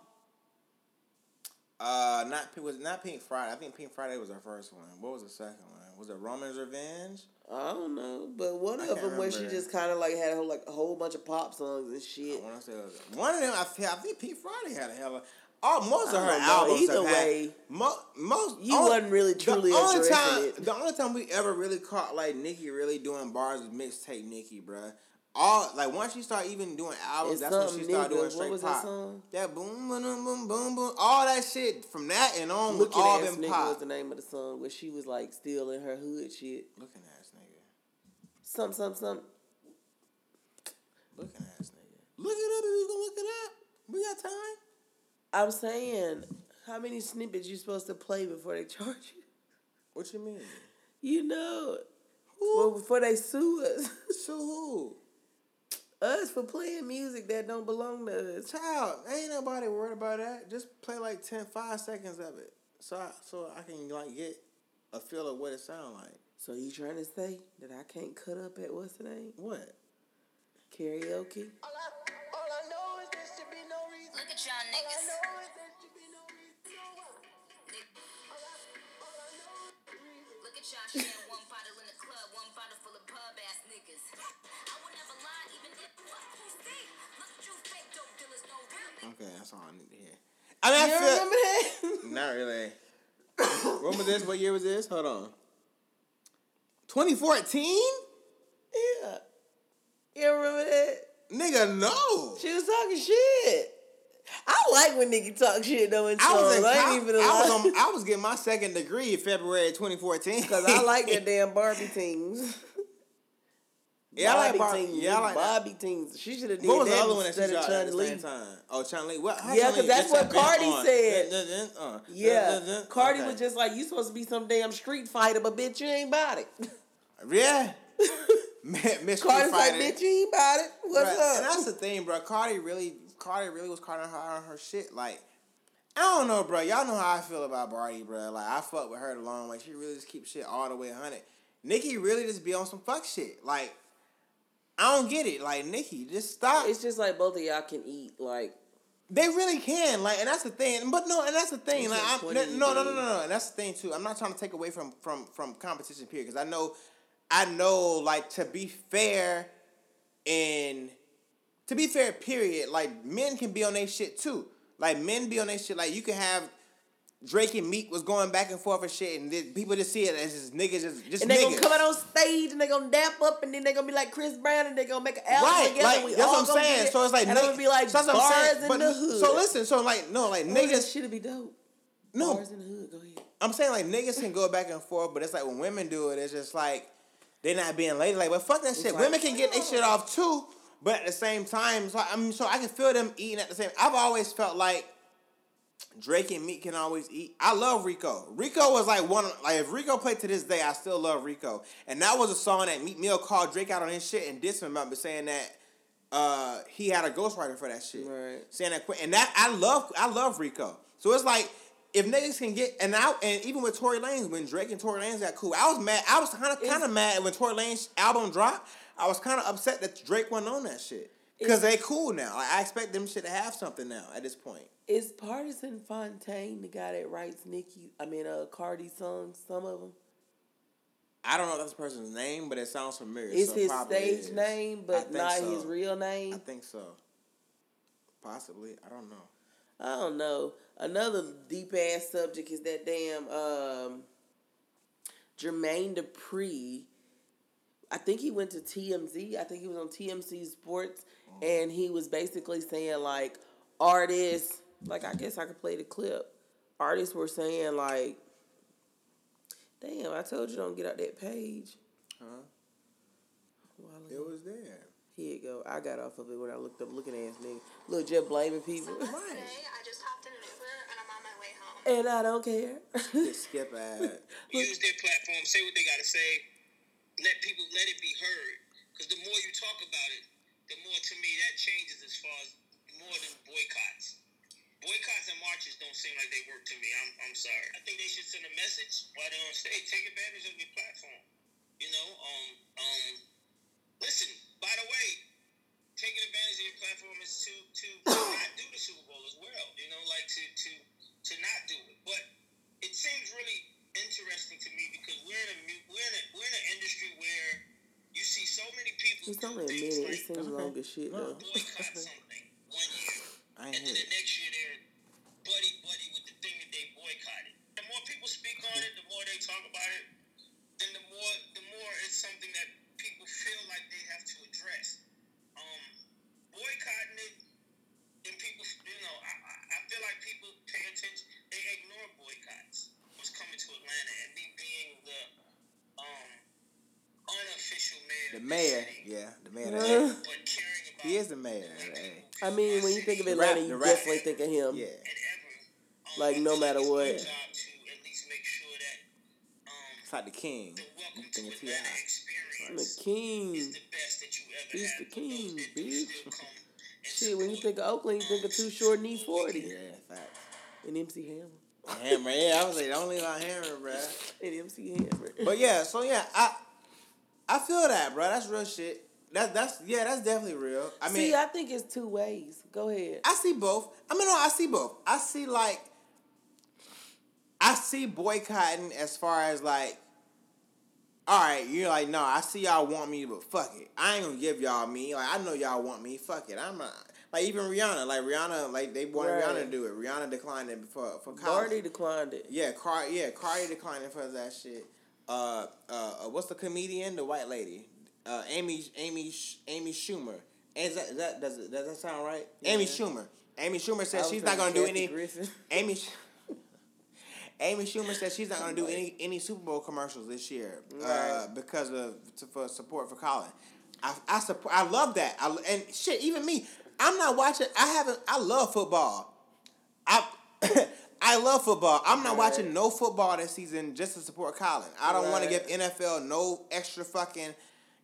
Uh, not was not Pink Friday. I think Pink Friday was her first one. What was the second one? Was it Roman's Revenge? I don't know, but one of them where she just kind of like had a whole, like a whole bunch of pop songs and I shit. to say one of them. I, I think Pink Friday had a hell of. Oh, most of I her albums Either have had- way, mo- most you only- wasn't really truly the only time, it. The only time we ever really caught like Nicki really doing bars was mixtape Nicki, bruh. All like once she started even doing albums, It's that's when she started nigga. doing What straight was that pop. song? That boom, boom, boom, boom, boom, all that shit from that and on Looking all ass been nigga pop. was the name of the song where she was like still in her hood shit. Looking nigga. Some, some, some. Looking ass nigga. Look it up if you gonna look it up. We got time. I'm saying, how many snippets you supposed to play before they charge you? What you mean? You know, Who? well, before they sue us, So who? us for playing music that don't belong to us. Child, ain't nobody worried about that. Just play like 10, 5 seconds of it. So I, so I can like get a feel of what it sound like. So you trying to say that I can't cut up at what's the name? What? Karaoke? All I, all I know is there should be no reason. Look at y'all All I niggas. know is there should be no reason. No one. All I, all I know is the reason. Look at y'all sharing one bottle in the club, one bottle full of pub ass niggas. I would never lie, even if what see. Look at you fake dope dealers, no real Okay, that's all I need to hear. I mean, I You feel remember that? not really. when was this? What year was this? Hold on. 2014? yeah. You remember that? Nigga, no. She was talking shit. I like when nigga talk shit though in I was, in, I I, ain't even I was on, I was getting my second degree in February 2014. Cause I like that damn Barbie things. Yeah, I like Bar- teens. yeah, I like that. Barbie. She should have did What was that the other one that instead she of shot at Chun the same time? Oh, Chun Li. What? how Yeah, Chun 'cause Li that's what that Cardi on? said. Dun, dun, dun, uh, Yeah. Cardi Okay. was just like, "You supposed to be some damn street fighter, but bitch, you ain't about it." Yeah. Miss Cardi's like, "Bitch, you ain't about it. What's Bruh, And that's the thing, bro. Cardi really, Cardi really was caught on her, on her shit. Like, I don't know, bro. Y'all know how I feel about Bardi, bro. Like, I fuck with her the long way. She really just keeps shit all the way 100. Nicki really just be on some fuck shit. Like, I don't get it. Like, Nicki, just stop. It's just like both of y'all can eat. Like, They really can, like, and that's the thing. But no, and that's the thing. Like, I'm, no, no, no, no, no, and that's the thing too. I'm not trying to take away from from from competition period because I know, I know, like to be fair, in to be fair, period. Like men can be on their shit too. Like men be on their shit. Like you can have. Drake and Meek was going back and forth and shit, and then people just see it as just niggas, just just and they niggas. gonna come out on stage and they gonna dap up and then they gonna be like Chris Brown and they gonna make an album Right, together. like we that's all what I'm saying. it, So it's like and gonna be like so that's what I'm bars saying. in But the hood. so listen, so like no, like niggas niggas, should be dope. no, Bars in the hood. Go ahead. I'm saying like niggas can go back and forth, but it's like when women do it, it's just like they're not being lady. Like, but fuck that shit. like, women can get their shit off too, but at the same time, so I mean, so I can feel them eating at the same. I've always felt like Drake and Meek can always eat. I love Rico. Rico was like one. of- Like if Rico played to this day, I still love Rico. And that was a song that Meek Mill called Drake out on his shit and dissed him about saying that uh, he had a ghostwriter for that shit. Right. Saying that. And that I love I love Rico. So it's like if niggas can get and out and even with Tory Lanez, when Drake and Tory Lanez got cool, I was mad. I was kind of kind of mad when Tory Lanez album dropped. I was kind of upset that Drake wasn't on that shit. Cause they cool now. I expect them shit to have something now at this point. Is Pardison Fontaine the guy that writes Nicki? I mean, uh, Cardi songs. Some of them. I don't know if that's the person's name, but it sounds familiar. It's so his stage is. name, but not so. his real name. I think so. Possibly. I don't know. I don't know. Another deep ass subject is that damn um, Jermaine Dupri. I think he went to TMZ. I think he was on TMZ Sports, and he was basically saying like artists. Like I guess I could play the clip. Artists were saying like, "Damn, I told you don't get out that page." Huh? While It was there. Here you go. I got off of it when I looked up looking ass nigga. Look, just blaming people. Today, I just hopped in an Uber and I'm on my way home. and I don't care. Just skip ad. use their platform, say what they got to say, let people let it be heard. Because the more you talk about it, the more to me that changes as far as more than boycotts. Boycotts and marches don't seem like they work to me. I'm, I'm sorry. I think they should send a message while they're on stage. Take advantage of your platform. You know, um, um, listen. By the way, taking advantage of your platform is to to not do the Super Bowl as well. You know, like to to to not do it. But it seems really interesting to me because we're in a we're in a, we're in an industry where you see so many people It's do only a things minute. It like seems long as shit though. boycott something one year, I and ain't then hear the next year they're buddy buddy with the thing that they boycotted. The more people speak on it, the more they talk about it, then the more the more it's something that people feel like they have to address. Um, boycotting it, and people, you know, I, I I feel like people pay attention. They ignore boycotts. What's coming to Atlanta and me being the um unofficial mayor. The of mayor, city, yeah, the mayor. Uh. the A. But caring about He is the mayor. the of way the A. people I mean, when you think of Atlanta, you definitely think of him. Yeah. and. Um, Like, no matter what. job to at least make sure that um, It's like the king. the welcome You think of T.I. experience I'm the king. the best that you ever He's the king, bitch. Shit, when you think of Oakland, you think of Too Short, E-40. Yeah, facts. And MC Hammer. Hammer, yeah, I was like, don't leave out Hammer, bro. And MC Hammer. But yeah, so yeah, I I feel that, bro. That's real shit. That that's yeah, that's definitely real. I mean, See, I think it's two ways. Go ahead. I see both. I mean, no, I see both. I see like, I see boycotting as far as like, all right, you're like, no, I see y'all want me, but fuck it, I ain't gonna give y'all me. Like, I know y'all want me. Fuck it, I'm not. Like even Rihanna, like Rihanna, like they wanted Right. Rihanna to do it. Rihanna declined it for for Cardi Cardi. declined it. Yeah, Car yeah, Cardi declined it for that shit. Uh, uh, uh, what's the comedian? The white lady, uh, Amy Amy Amy Schumer. Is that, is that does it, does that sound right? Amy Schumer. Amy Schumer says she's not gonna do any. Griffin. Amy. Amy Schumer says she's not gonna do any any Super Bowl commercials this year uh, Right. because of to, for support for Colin. I I support. I love that. I, and shit, even me, I'm not watching. I haven't. I love football. I I love football. I'm not Right. watching no football this season just to support Colin. I don't want to give NFL no extra fucking.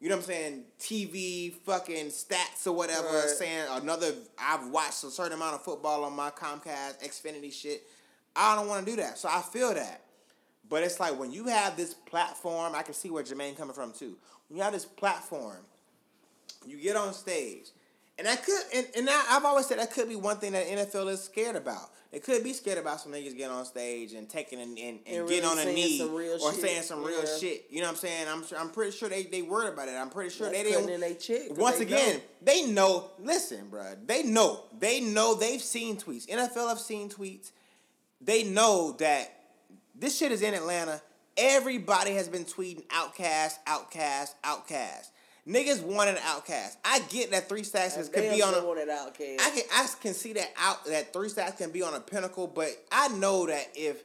You know what I'm saying? TV fucking stats or whatever. Right. Saying another. I've watched a certain amount of football on my Comcast Xfinity shit. I don't want to do that. So I feel that. But it's like when you have this platform, I can see where Jermaine coming from too. When you have this platform, you get on stage. And that could and, and that, I've always said that could be one thing that NFL is scared about. It could be scared about some niggas getting on stage and taking and, and, and, And getting really on a knee or shit. saying some real Yeah. shit. You know what I'm saying? I'm sure, I'm pretty sure they, they worried about it. I'm pretty sure That's they didn't. they check, Once they again, know. they know. Listen, bruh. They know. They know. They've seen tweets. NFL have seen tweets. They know that this shit is in Atlanta. Everybody has been tweeting Outkast, Outkast, Outkast. Niggas want an Outkast. I get that three stacks is- could be on a. wanted Outkast. I can I can see that out that three stacks can be on a pinnacle, but I know that if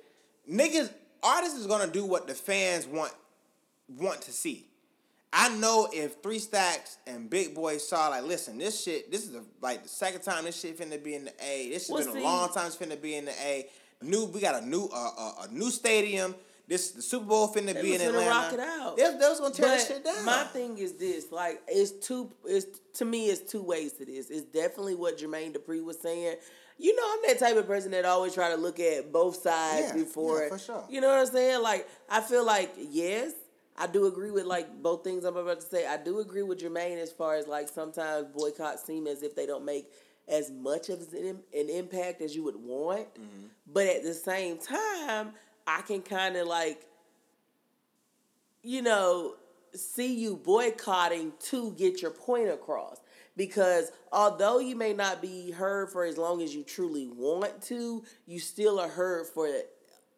niggas artists is gonna do what the fans want want to see. I know if three stacks and Big Boi saw like, listen, this shit, this is the, like the second time this shit finna be in the A. This has Well, been see- a long time it's finna be in the A. New, we got a new uh, uh, a new stadium. This the Super Bowl finna They be in Atlanta. rock it out. They, they was gonna tear But shit down. My thing is this: like, it's two. It's to me, it's two ways to this. It's definitely what Jermaine Dupri was saying. You know, I'm that type of person that always try to look at both sides Yeah, before. yeah, for sure. You know what I'm saying? Like, I feel like yes, I do agree with like both things I'm about to say. I do agree with Jermaine as far as like sometimes boycotts seem as if they don't make as much of an, an impact as you would want. Mm-hmm. But at the same time, I can kind of like you know, see you boycotting to get your point across. Because although you may not be heard for as long as you truly want to, you still are heard for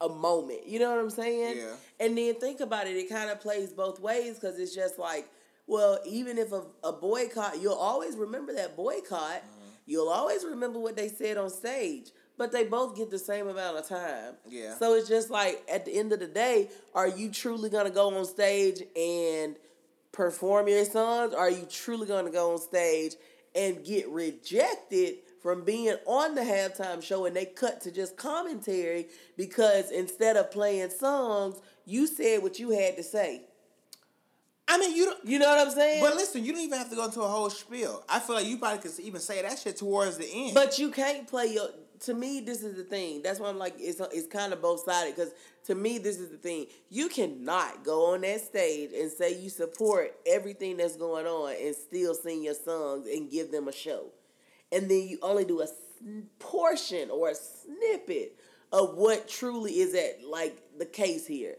a moment. You know what I'm saying? Yeah. And then think about it, it kind of plays both ways because it's just like, well, even if a, a boycott, you'll always remember that boycott. Mm-hmm. You'll always remember what they said on stage. But they both get the same amount of time. Yeah. So it's just like at the end of the day, are you truly gonna go on stage and perform your songs? Or are you truly gonna go on stage and get rejected from being on the halftime show and they cut to just commentary because instead of playing songs, you said what you had to say. I mean, you. You know what I'm saying? But listen, you don't even have to go into a whole spiel. I feel like you probably could even say that shit towards the end. But you can't play your. To me, this is the thing. That's why I'm like, it's it's kind of both sided. Because to me, this is the thing. You cannot go on that stage and say you support everything that's going on and still sing your songs and give them a show, and then you only do a portion or a snippet of what truly is at like the case here.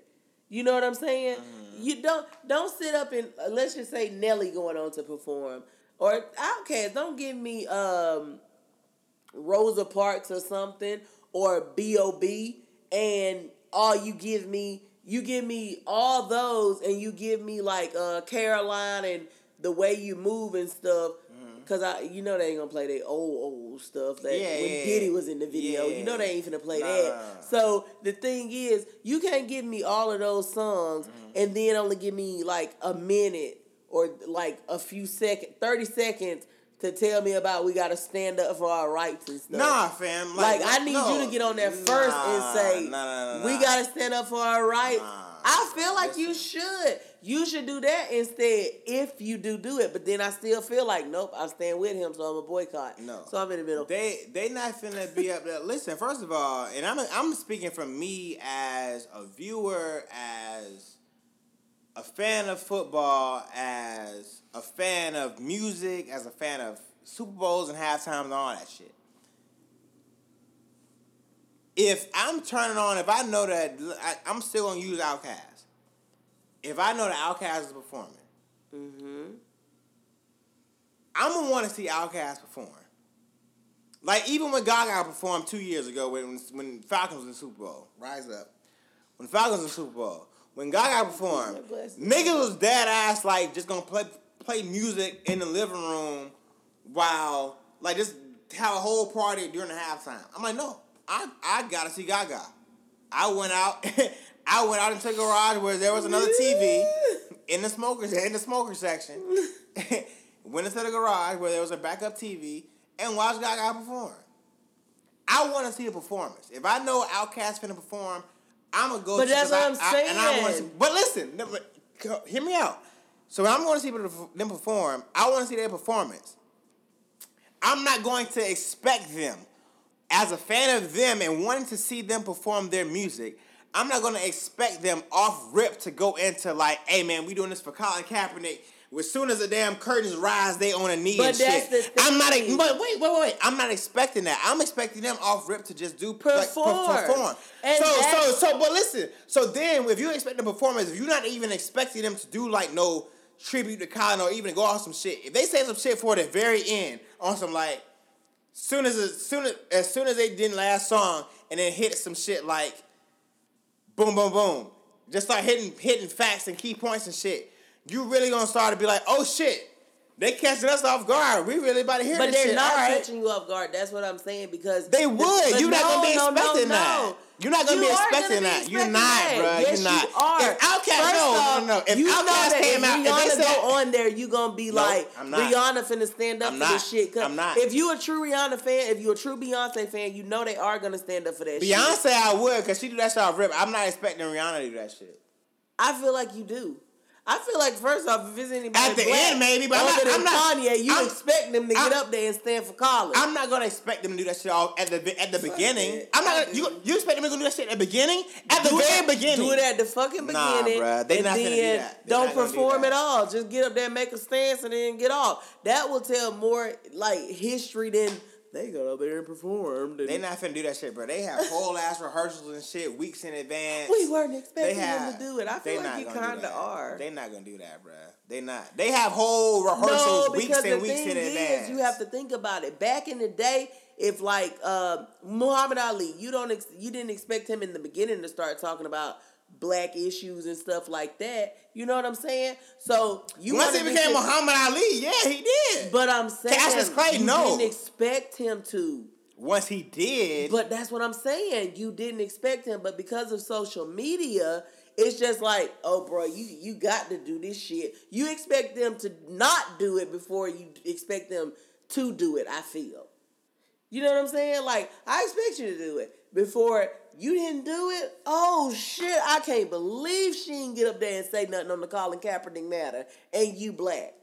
You know what I'm saying? You don't don't sit up and uh, let's just say Nelly going on to perform or Outkast. Don't give me um Rosa Parks or something or B.O.B. and all you give me, you give me all those and you give me like uh Caroline and the way you move and stuff. Cause I, you know, they ain't gonna play their old old stuff that Yeah, when yeah, Diddy was in the video. You know, they ain't gonna play Nah, that. So the thing is, you can't give me all of those songs Mm-hmm. and then only give me like a minute or like a few seconds, thirty seconds to tell me about we gotta stand up for our rights and stuff. Nah, fam. Like, Like, I need no. you to get on there first Nah, and say nah, nah, we gotta stand up for our rights. I feel like you should. You should do that instead if you do do it. But then I still feel like nope, I stand with him, so I'm a boycott. No. So I'm in the middle. They they not finna be up there. Listen, first of all, and I'm I'm speaking from me as a viewer, as a fan of football, as a fan of music, as a fan of Super Bowls and halftimes and all that shit. If I'm turning on, if I know that I, I'm still gonna use Outkast. If I know that Outkast is performing, Mm-hmm. I'm gonna want to see Outkast perform. Like even when Gaga performed two years ago when when Falcons was in the Super Bowl, rise up. When Falcons was in the Super Bowl, when Gaga performed, niggas was dead ass like just gonna play play music in the living room while like just have a whole party during the halftime. I'm like, no, I I gotta see Gaga. I went out. I went out into the garage where there was another TV in the smoker in the smoker section. went into the garage where there was a backup TV and watched Gaga perform. I want to see the performance. If I know Outkast finna perform, I'm gonna go. But to- that's what I- I'm I- and I saying. see- but listen, no, but co- hear me out. So when I'm going to see them perform, I want to see their performance. I'm not going to expect them as a fan of them and wanting to see them perform their music. I'm not going to expect them off rip to go into like, hey man, we doing this for Colin Kaepernick. As soon as the damn curtains rise, they on a knee But and that's shit. the I'm not. But wait, wait, wait. I'm not expecting that. I'm expecting them off rip to just do like, per- Perform. perform. And so, so, so. But listen. So then, if you expect the performance, if you're not even expecting them to do like no tribute to Colin or even go off some shit, if they say some shit for the very end on some like soon as as soon as as soon as they did last song and then hit some shit like boom boom boom, just start hitting hitting facts and key points and shit. You really gonna start to be like, oh shit, they catching us off guard. We really about to hear But this they're not right. catching you off guard. That's what I'm saying because They would. but You're not gonna be no, no, expecting no. that. You're not gonna You be expecting gonna be that. You're not, that. bruh. Yes, You're not. You are. If Outkast- First no, no, off, no. If you Outkast came if out- if they said- go on there, you gonna be like I'm not. Rihanna finna stand up I'm for this shit. shit. 'Cause I'm not. If you a true Rihanna fan, if you a true Beyonce fan, you know they are gonna stand up for that. shit. Beyonce, I would, because she do that shit off rip. I'm not expecting Rihanna to do that shit. I feel like you do. I feel like first off, if it's anybody At the end, maybe, but I'm not- I'm not- Kanye, you I'm- expect them to get I'm- up there and stand for college. I'm not gonna expect them to do that shit all at the at the beginning. it. I'm not. Gonna, you you expect them to do that shit at the beginning? At the very beginning. Do it at the fucking beginning. Nah, bruh. They and not finna do that. Don't gonna do perform that. at all. Just get up there, make a stance, and then get off. That will tell more like history than they got up there and performed. And They not finna do that shit, bro. They have whole ass rehearsals and shit weeks in advance. we weren't They expecting have. them to do it. I feel like you kind of are. They not gonna do that, bro. They not. They have whole rehearsals no, weeks the and weeks thing in is, advance. you have to think about it. Back in the day, if like uh, Muhammad Ali, you don't ex- you didn't expect him in the beginning to start talking about black issues and stuff like that. You know what I'm saying? So you Once he became Muhammad Ali, yeah, he did. But I'm saying Cassius Clay, you no. didn't expect him to. Once he did, But that's what I'm saying. You didn't expect him, but because of social media, it's just like, oh, bro, you you got to do this shit. You expect them to not do it before you expect them to do it. I feel. You know what I'm saying? Like I expect you to do it before you didn't do it. Oh shit! I can't believe she didn't get up there and say nothing on the Colin Kaepernick matter, and you black.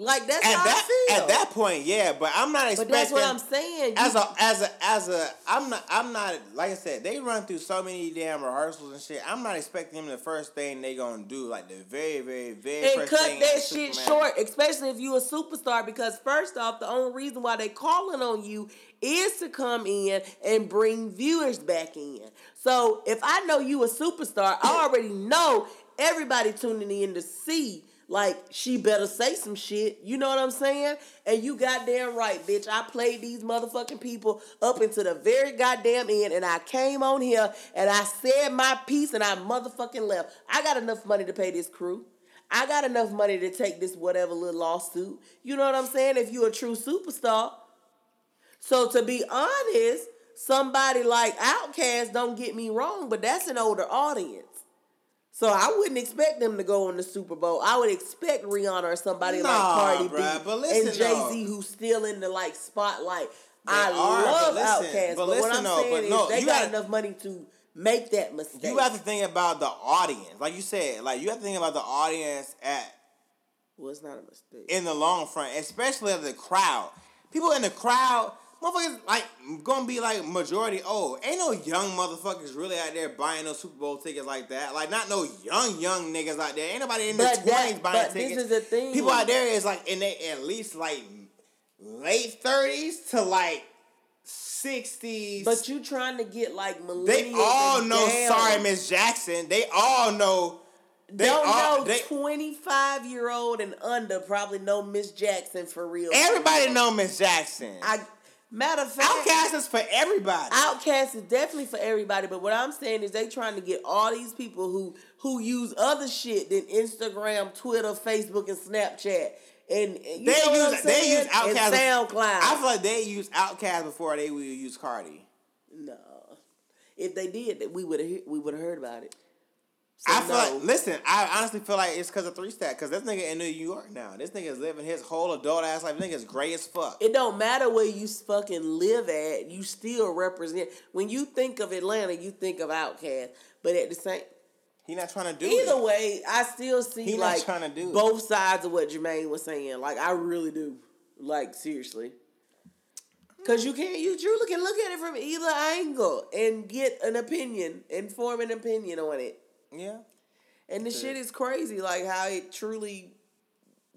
Like that's at how that I feel. at that point, yeah. But I'm not expecting. but that's what I'm saying. as a as a as a I'm not I'm not like I said they run through so many damn rehearsals and shit. I'm not expecting them the first thing they gonna do like the very very very and cut that shit Superman. short, especially if you a superstar. Because first off, the only reason why they calling on you is to come in and bring viewers back in. So if I know you a superstar, I already know everybody tuning in to see. Like she better say some shit. You know what I'm saying? And you goddamn right, bitch. I played these motherfucking people up into the very goddamn end, and I came on here and I said my piece, and I motherfucking left. I got enough money to pay this crew. I got enough money to take this whatever little lawsuit. You know what I'm saying? If you're a true superstar. So to be honest, somebody like Outkast, don't get me wrong, but that's an older audience. So I wouldn't expect them to go on the Super Bowl. I would expect Rihanna or somebody like Nah, Cardi bruh, B but listen and Jay Z who's still in the like spotlight. They I are, love but listen- Outkast, but but, what listen I'm though, saying but is no, they got gotta- enough money to make that mistake. You have to think about the audience, like you said. Like you have to think about the audience at well, it's not a mistake. in the long front, especially of the crowd. People in the crowd, motherfuckers like gonna be like majority old. Ain't no young motherfuckers really out there buying no Super Bowl tickets like that. Like not no young young niggas out there. Ain't nobody in their twenties buying but this is the thing. People out there is like in they at least like late thirties to like sixties. But you trying to get like millennials. they all know. down. Sorry, Miss Jackson. They all know. They Don't all, know they, twenty five year old and under probably know Miss Jackson for real. everybody know Miss Jackson. I matter of fact, Outkast is for everybody. Outkast is definitely for everybody, but what I'm saying is they trying to get all these people who who use other shit than Instagram, Twitter, Facebook, and Snapchat. And, they know what I'm use they use Outkast. and SoundCloud. I feel like they use Outkast before they would use Cardi. no, if they did, we would we would have heard about it. So I feel no. like listen. I honestly feel like it's because of three stack. Because this nigga in New York now. This nigga is living his whole adult ass life. Nigga's gray as fuck. It don't matter where you fucking live at. You still represent. When you think of Atlanta, you think of Outkast. But at the same, He not trying to do either it. way, I still see He like tryna do it. both sides of what Jermaine was saying. Like I really do. Like seriously. Cause you can't you truly can look at it from either angle and get an opinion and form an opinion on it. Yeah. And the shit is crazy, like how it truly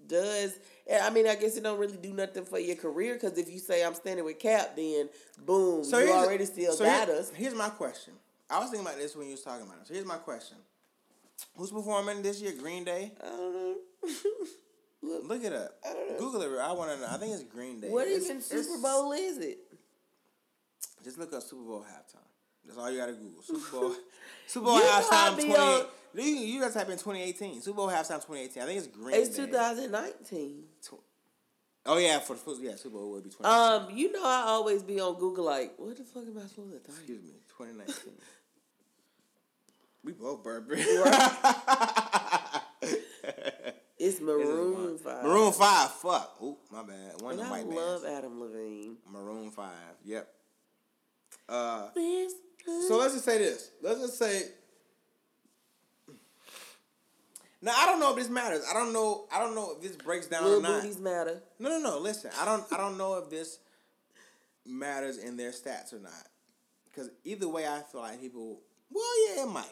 does. And I mean, I guess it don't really do nothing for your career because if you say I'm standing with Cap, then boom, you already still so got here- us. Here's my question. I was thinking about this when you was talking about it. So here's my question. Who's performing this year? Green Day. I don't know. Look it up. I don't know. Google it. I want to know. I think it's Green Day. what It's- even Super Bowl is it? Just look up Super Bowl halftime. That's all you gotta Google. Super Bowl. Super Bowl I halftime twenty. You you guys type in twenty eighteen. Super Bowl halftime twenty eighteen. I think it's Green It's Day. 2019. Oh yeah, for the yeah Super Bowl would be twenty. Um, you know I always be on Google like, what the fuck am I supposed to type? Excuse me, twenty nineteen. we both Burberry. It's Maroon Five. Maroon Five. Fuck. Oop, my bad. One And of the I white love bands. Adam Levine. Maroon Five. Yep. Uh. This So let's just say this. Let's just say. Now I don't know if this matters. I don't know. I don't know if this breaks down little or not. booties matter. No, no, no. Listen, I don't. I don't know if this matters in their stats or not. Because either way, I feel like people. Well, yeah, it might.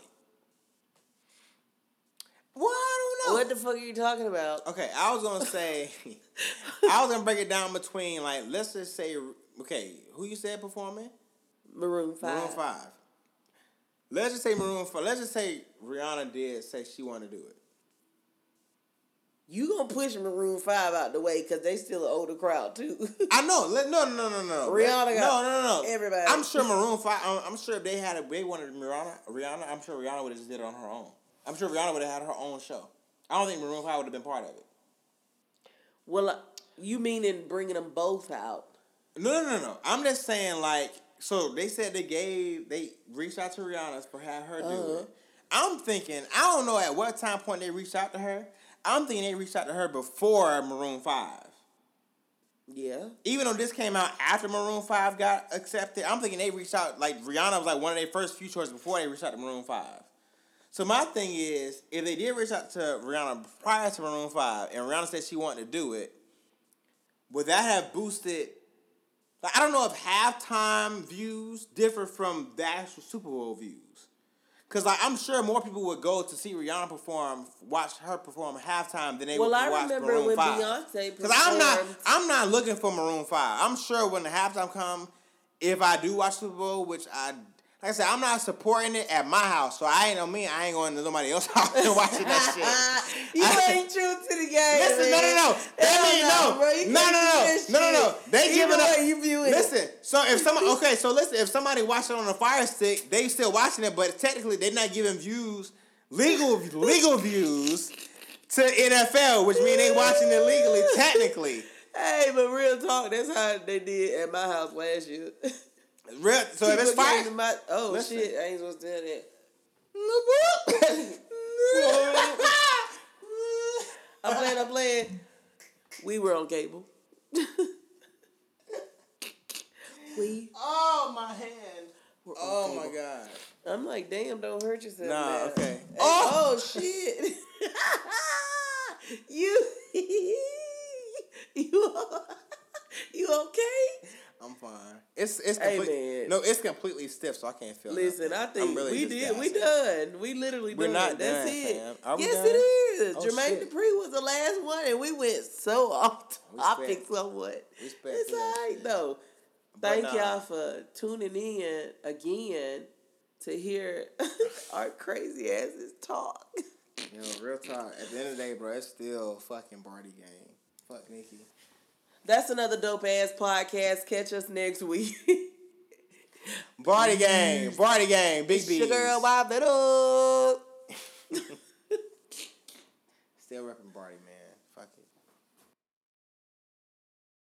Well, I don't know. What the fuck are you talking about? Okay, I was gonna say, I was gonna break it down between like let's just say, okay, who you said performing? Maroon Five. Maroon Five. Let's just say Maroon Five. Let's just say Rihanna did say she wanted to do it. You gonna push Maroon Five out the way because they still an older crowd too. I know. Let, no, no, no, no, no. Rihanna no, got no, no, no. everybody. I'm sure Maroon Five. I'm, I'm sure if they had, a, they wanted Rihanna. Rihanna. I'm sure Rihanna would have just did it on her own. I'm sure Rihanna would have had her own show. I don't think Maroon Five would have been part of it. well, uh, you mean in bringing them both out? No, no, no, no. I'm just saying, like, so they said they gave, they reached out to Rihanna for have her do Uh-huh. it. I'm thinking, I don't know at what time point they reached out to her. I'm thinking they reached out to her before Maroon Five. Yeah. Even though this came out after Maroon Five got accepted, I'm thinking they reached out like Rihanna was like one of their first few choices before they reached out to Maroon Five. So my thing is, if they did reach out to Rihanna prior to Maroon Five, and Rihanna said she wanted to do it, would that have boosted? Like, I don't know if halftime views differ from the actual Super Bowl views. Cause like I'm sure more people would go to see Rihanna perform, watch her perform halftime than they Well, would I watch remember Maroon when 5. Beyonce Cause I'm not, I'm not looking for Maroon Five. I'm sure when the halftime come, if I do watch Super Bowl, which I, like I said, I'm not supporting it at my house, so I ain't know me. I ain't going to nobody else's house and watching that shit. you I- ain't true to the game. Listen, no, no, no. That Hell mean no, no, no, no, no, no. They giving up. you view it. Listen, so if somebody, okay, so listen, if somebody watching on a fire stick, they still watching it, but technically they're not giving views, legal, legal views to NFL, which means they watching it legally, technically. Hey, but real talk, that's how they did at my house last year. Real, so if it's fire, my- oh Listen. shit, I ain't supposed to tell that. I'm playing. I'm playing. We were on cable. we. Oh my hand. Oh my god. I'm like, damn, don't hurt yourself. Nah, man. okay. Hey, oh! oh shit. you you you okay? I'm fine. It's it's complete, no, it's completely stiff, so I can't feel. Listen, nothing. I think really we did. We done. We literally We're done. not That's done, it. fam. Are we yes, done? it is. Oh, Jermaine shit. Dupri was the last one, and we went so off topic Respect. somewhat. Respect It's to all right shit. though. Thank nah. y'all for tuning in again to hear our crazy asses talk. You know, real talk. At the end of the day, bro, it's still fucking Bardi game. Fuck Nicki. That's another dope ass podcast. Catch us next week. Bardi game. Bardi game. Big B. girl, wipe it up. Still repping Bardi, man.